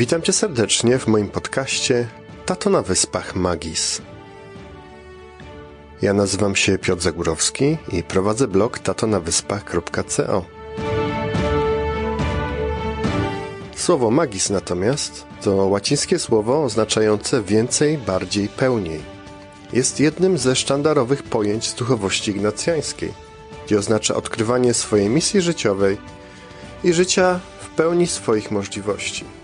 Witam Cię serdecznie w moim podcaście Tato na Wyspach Magis. Ja nazywam się Piotr Zagórowski i prowadzę blog tatonawyspach.co. Słowo magis natomiast to łacińskie słowo oznaczające więcej, bardziej, pełniej. Jest jednym ze sztandarowych pojęć z duchowości ignacjańskiej, gdzie oznacza odkrywanie swojej misji życiowej i życia w pełni swoich możliwości.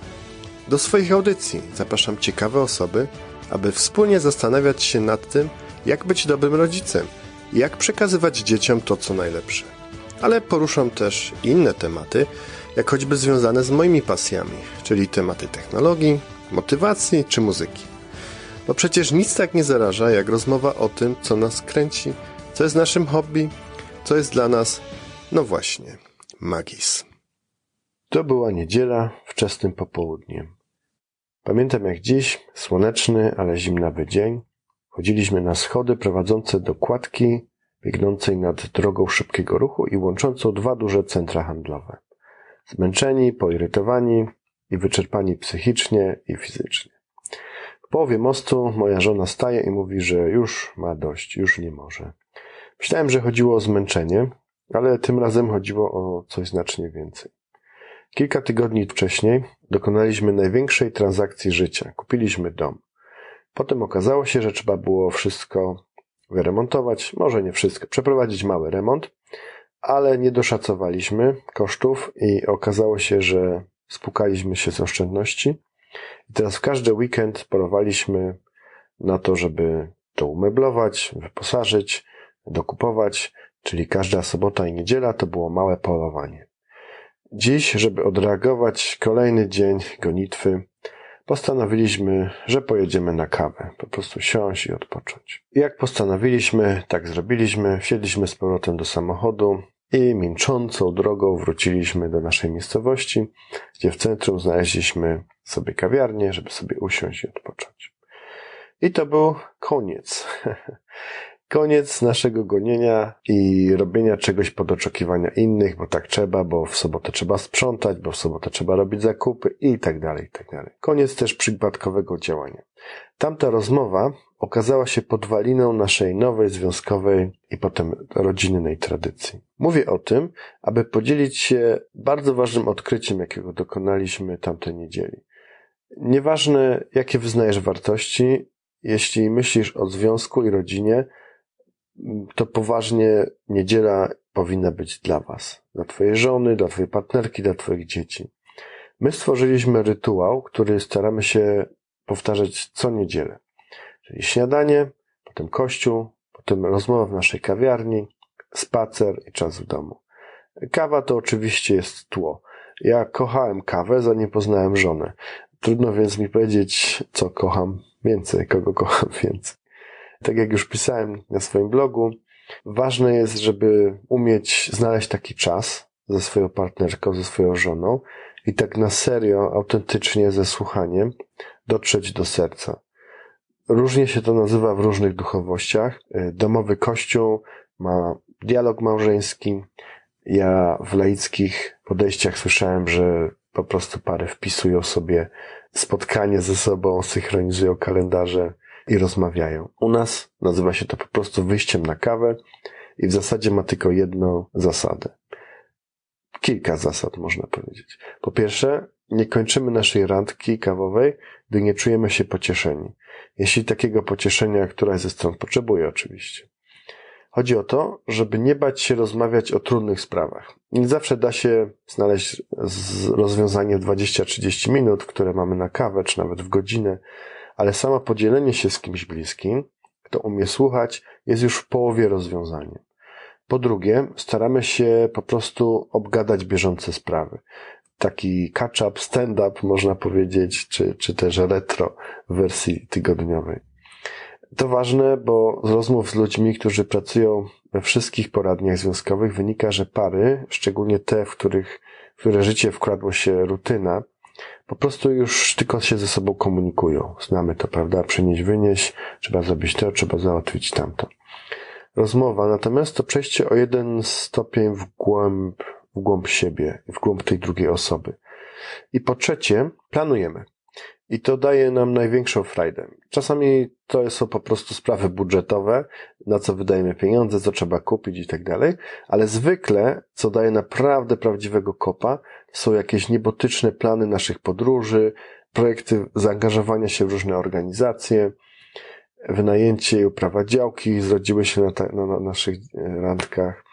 Do swoich audycji zapraszam ciekawe osoby, aby wspólnie zastanawiać się nad tym, jak być dobrym rodzicem i jak przekazywać dzieciom to, co najlepsze. Ale poruszam też inne tematy, jak choćby związane z moimi pasjami, czyli tematy technologii, motywacji czy muzyki. Bo przecież nic tak nie zaraża, jak rozmowa o tym, co nas kręci, co jest naszym hobby, co jest dla nas, no właśnie, magis. To była niedziela, wczesnym popołudniem. Pamiętam jak dziś, słoneczny, ale zimnawy dzień, chodziliśmy na schody prowadzące do kładki biegnącej nad drogą szybkiego ruchu i łączącą dwa duże centra handlowe. Zmęczeni, poirytowani i wyczerpani psychicznie i fizycznie. W połowie mostu moja żona staje i mówi, że już ma dość, już nie może. Myślałem, że chodziło o zmęczenie, ale tym razem chodziło o coś znacznie więcej. Kilka tygodni wcześniej dokonaliśmy największej transakcji życia. Kupiliśmy dom. Potem okazało się, że trzeba było wszystko wyremontować, może nie wszystko, przeprowadzić mały remont, ale nie doszacowaliśmy kosztów i okazało się, że spukaliśmy się z oszczędności. I teraz w każdy weekend polowaliśmy na to, żeby to umeblować, wyposażyć, dokupować, czyli każda sobota i niedziela to było małe polowanie. Dziś, żeby odreagować kolejny dzień gonitwy, postanowiliśmy, że pojedziemy na kawę. Po prostu siąść i odpocząć. I jak postanowiliśmy, tak zrobiliśmy. Wsiedliśmy z powrotem do samochodu i milczącą drogą wróciliśmy do naszej miejscowości, gdzie w centrum znaleźliśmy sobie kawiarnię, żeby sobie usiąść i odpocząć. I to był koniec. Koniec naszego gonienia i robienia czegoś pod oczekiwania innych, bo tak trzeba, bo w sobotę trzeba sprzątać, bo w sobotę trzeba robić zakupy i tak dalej, i tak dalej. Koniec też przypadkowego działania. Tamta rozmowa okazała się podwaliną naszej nowej związkowej i potem rodzinnej tradycji. Mówię o tym, aby podzielić się bardzo ważnym odkryciem, jakiego dokonaliśmy tamtej niedzieli. Nieważne, jakie wyznajesz wartości, jeśli myślisz o związku i rodzinie, to poważnie niedziela powinna być dla Was, dla Twojej żony, dla Twojej partnerki, dla Twoich dzieci. My stworzyliśmy rytuał, który staramy się powtarzać co niedzielę. Czyli śniadanie, potem kościół, potem rozmowa w naszej kawiarni, spacer i czas w domu. Kawa to oczywiście jest tło. Ja kochałem kawę, zanim poznałem żonę. Trudno więc mi powiedzieć, co kocham więcej, kogo kocham więcej. Tak jak już pisałem na swoim blogu, ważne jest, żeby umieć znaleźć taki czas ze swoją partnerką, ze swoją żoną i tak na serio, autentycznie, ze słuchaniem dotrzeć do serca. Różnie się to nazywa w różnych duchowościach. Domowy kościół ma dialog małżeński. Ja w laickich podejściach słyszałem, że po prostu pary wpisują sobie spotkanie ze sobą, synchronizują kalendarze i rozmawiają. U nas nazywa się to po prostu wyjściem na kawę i w zasadzie ma tylko jedną zasadę. Kilka zasad można powiedzieć. Po pierwsze, nie kończymy naszej randki kawowej, gdy nie czujemy się pocieszeni. Jeśli takiego pocieszenia któraś ze stron potrzebuje oczywiście. Chodzi o to, żeby nie bać się rozmawiać o trudnych sprawach. Nie zawsze da się znaleźć rozwiązanie w 20-30 minut, które mamy na kawę, czy nawet w godzinę, ale samo podzielenie się z kimś bliskim, kto umie słuchać, jest już w połowie rozwiązaniem. Po drugie, staramy się po prostu obgadać bieżące sprawy. Taki catch-up, stand-up, można powiedzieć, czy, czy też retro w wersji tygodniowej. To ważne, bo z rozmów z ludźmi, którzy pracują we wszystkich poradniach związkowych, wynika, że pary, szczególnie te, w których, w które życie wkradło się rutyna, po prostu już tylko się ze sobą komunikują. Znamy to, prawda? Przynieść, wynieść, trzeba zrobić to, trzeba załatwić tamto. Rozmowa natomiast to przejście o jeden stopień w głąb, w głąb siebie, w głąb tej drugiej osoby. I po trzecie, planujemy. I to daje nam największą frajdę. Czasami to są po prostu sprawy budżetowe, na co wydajemy pieniądze, co trzeba kupić i tak dalej, ale zwykle, co daje naprawdę prawdziwego kopa, są jakieś niebotyczne plany naszych podróży, projekty zaangażowania się w różne organizacje, wynajęcie i uprawa działki zrodziły się na, ta, na, na naszych randkach,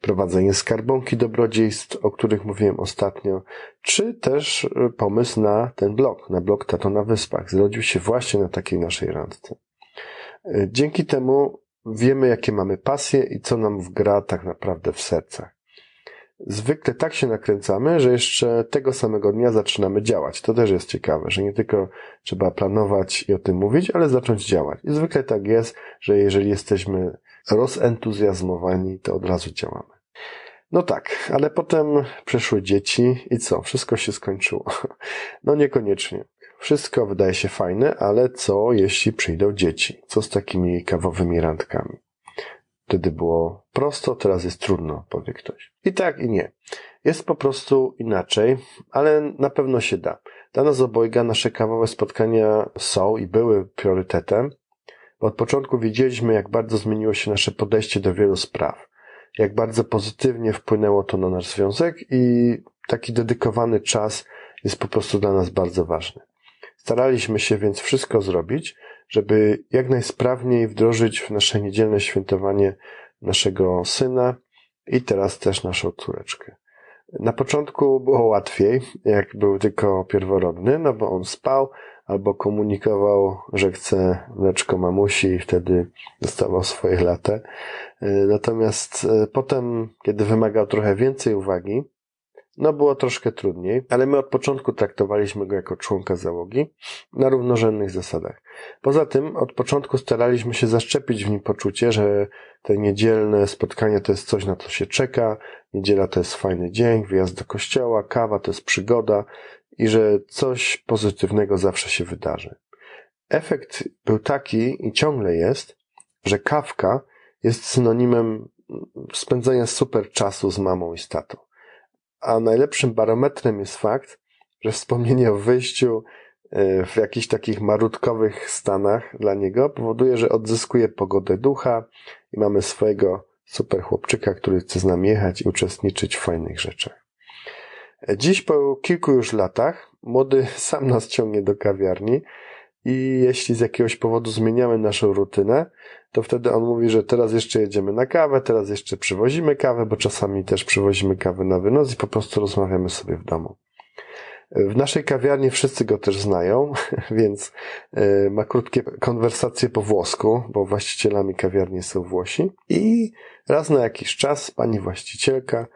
prowadzenie skarbonki dobrodziejstw, o których mówiłem ostatnio, czy też e, pomysł na ten blog, na blog Tato na Wyspach. Zrodził się właśnie na takiej naszej randce. E, dzięki temu wiemy, jakie mamy pasje i co nam wgra tak naprawdę w sercach. Zwykle tak się nakręcamy, że jeszcze tego samego dnia zaczynamy działać. To też jest ciekawe, że nie tylko trzeba planować i o tym mówić, ale zacząć działać. I zwykle tak jest, że jeżeli jesteśmy rozentuzjazmowani, to od razu działamy. No tak, ale potem przyszły dzieci i co? Wszystko się skończyło. No niekoniecznie. Wszystko wydaje się fajne, ale co jeśli przyjdą dzieci? Co z takimi kawowymi randkami? Wtedy było prosto, teraz jest trudno, powie ktoś. I tak, i nie. Jest po prostu inaczej, ale na pewno się da. Dla nas obojga nasze kawowe spotkania są i były priorytetem, od początku wiedzieliśmy, jak bardzo zmieniło się nasze podejście do wielu spraw. Jak bardzo pozytywnie wpłynęło to na nasz związek i taki dedykowany czas jest po prostu dla nas bardzo ważny. Staraliśmy się więc wszystko zrobić, żeby jak najsprawniej wdrożyć w nasze niedzielne świętowanie naszego syna i teraz też naszą córeczkę. Na początku było łatwiej, jak był tylko pierworodny, no bo on spał albo komunikował, że chce mleczko mamusi i wtedy dostawał swoje latę. Natomiast e, potem, kiedy wymagał trochę więcej uwagi, no było troszkę trudniej, ale my od początku traktowaliśmy go jako członka załogi na równorzędnych zasadach. Poza tym od początku staraliśmy się zaszczepić w nim poczucie, że te niedzielne spotkania to jest coś, na co się czeka, niedziela to jest fajny dzień, wyjazd do kościoła, kawa to jest przygoda i że coś pozytywnego zawsze się wydarzy. Efekt był taki i ciągle jest, że kawka jest synonimem spędzania super czasu z mamą i z tatą. A najlepszym barometrem jest fakt, że wspomnienie o wyjściu e, w jakichś takich marutkowych stanach dla niego powoduje, że odzyskuje pogodę ducha i mamy swojego super chłopczyka, który chce z nami jechać i uczestniczyć w fajnych rzeczach. Dziś po kilku już latach młody sam nas ciągnie do kawiarni i jeśli z jakiegoś powodu zmieniamy naszą rutynę, to wtedy on mówi, że teraz jeszcze jedziemy na kawę, teraz jeszcze przywozimy kawę, bo czasami też przywozimy kawę na wynos i po prostu rozmawiamy sobie w domu. W naszej kawiarni wszyscy go też znają, więc e, ma krótkie konwersacje po włosku, bo właścicielami kawiarni są Włosi. I raz na jakiś czas pani właścicielka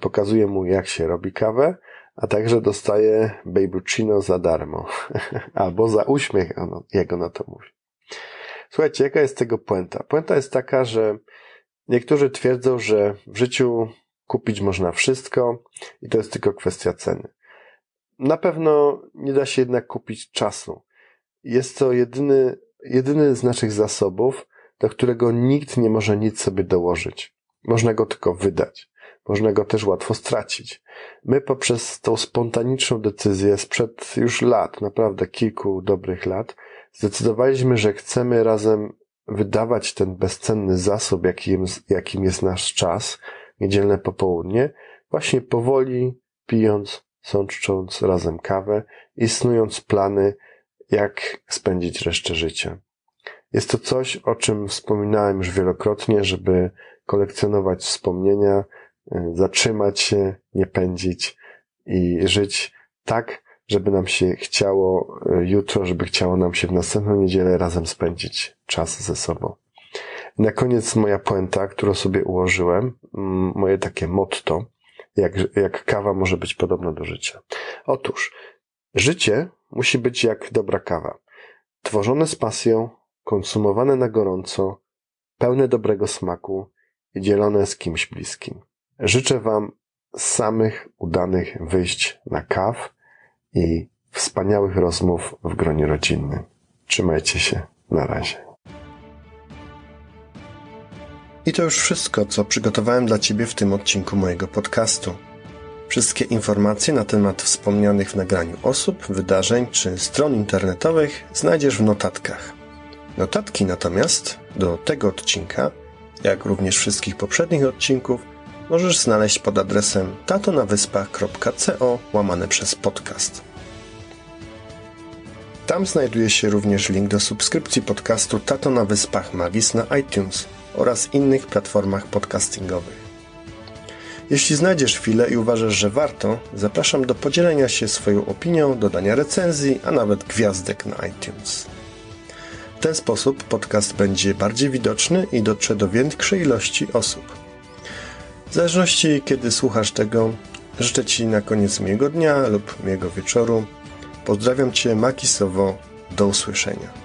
pokazuje mu, jak się robi kawę, a także dostaje babuccino za darmo. Albo za uśmiech, jego na to mówi. Słuchajcie, jaka jest tego puenta? Puenta jest taka, że niektórzy twierdzą, że w życiu kupić można wszystko i to jest tylko kwestia ceny. Na pewno nie da się jednak kupić czasu. Jest to jedyny, jedyny z naszych zasobów, do którego nikt nie może nic sobie dołożyć. Można go tylko wydać. Można go też łatwo stracić. My poprzez tą spontaniczną decyzję sprzed już lat, naprawdę kilku dobrych lat, zdecydowaliśmy, że chcemy razem wydawać ten bezcenny zasób, jakim, jakim jest nasz czas, niedzielne popołudnie, właśnie powoli pijąc, sącząc razem kawę i snując plany, jak spędzić resztę życia. Jest to coś, o czym wspominałem już wielokrotnie, żeby kolekcjonować wspomnienia, zatrzymać się, nie pędzić i żyć tak, żeby nam się chciało e, jutro, żeby chciało nam się w następną niedzielę razem spędzić czas ze sobą. Na koniec moja puenta, którą sobie ułożyłem, moje takie motto, jak, jak kawa może być podobna do życia. Otóż, życie musi być jak dobra kawa. Tworzone z pasją, konsumowane na gorąco, pełne dobrego smaku i dzielone z kimś bliskim. Życzę Wam samych udanych wyjść na kaw, i wspaniałych rozmów w gronie rodzinnym. Trzymajcie się. Na razie. I to już wszystko, co przygotowałem dla Ciebie w tym odcinku mojego podcastu. Wszystkie informacje na temat wspomnianych w nagraniu osób, wydarzeń czy stron internetowych znajdziesz w notatkach. Notatki natomiast do tego odcinka, jak również wszystkich poprzednich odcinków, możesz znaleźć pod adresem tatonawyspach.co łamane przez podcast. Tam znajduje się również link do subskrypcji podcastu Tato na Wyspach Magis na iTunes oraz innych platformach podcastingowych. Jeśli znajdziesz chwilę i uważasz, że warto, zapraszam do podzielenia się swoją opinią, dodania recenzji, a nawet gwiazdek na iTunes. W ten sposób podcast będzie bardziej widoczny i dotrze do większej ilości osób. W zależności kiedy słuchasz tego, życzę Ci na koniec miłego dnia lub miłego wieczoru. Pozdrawiam Cię makisowo. Do usłyszenia.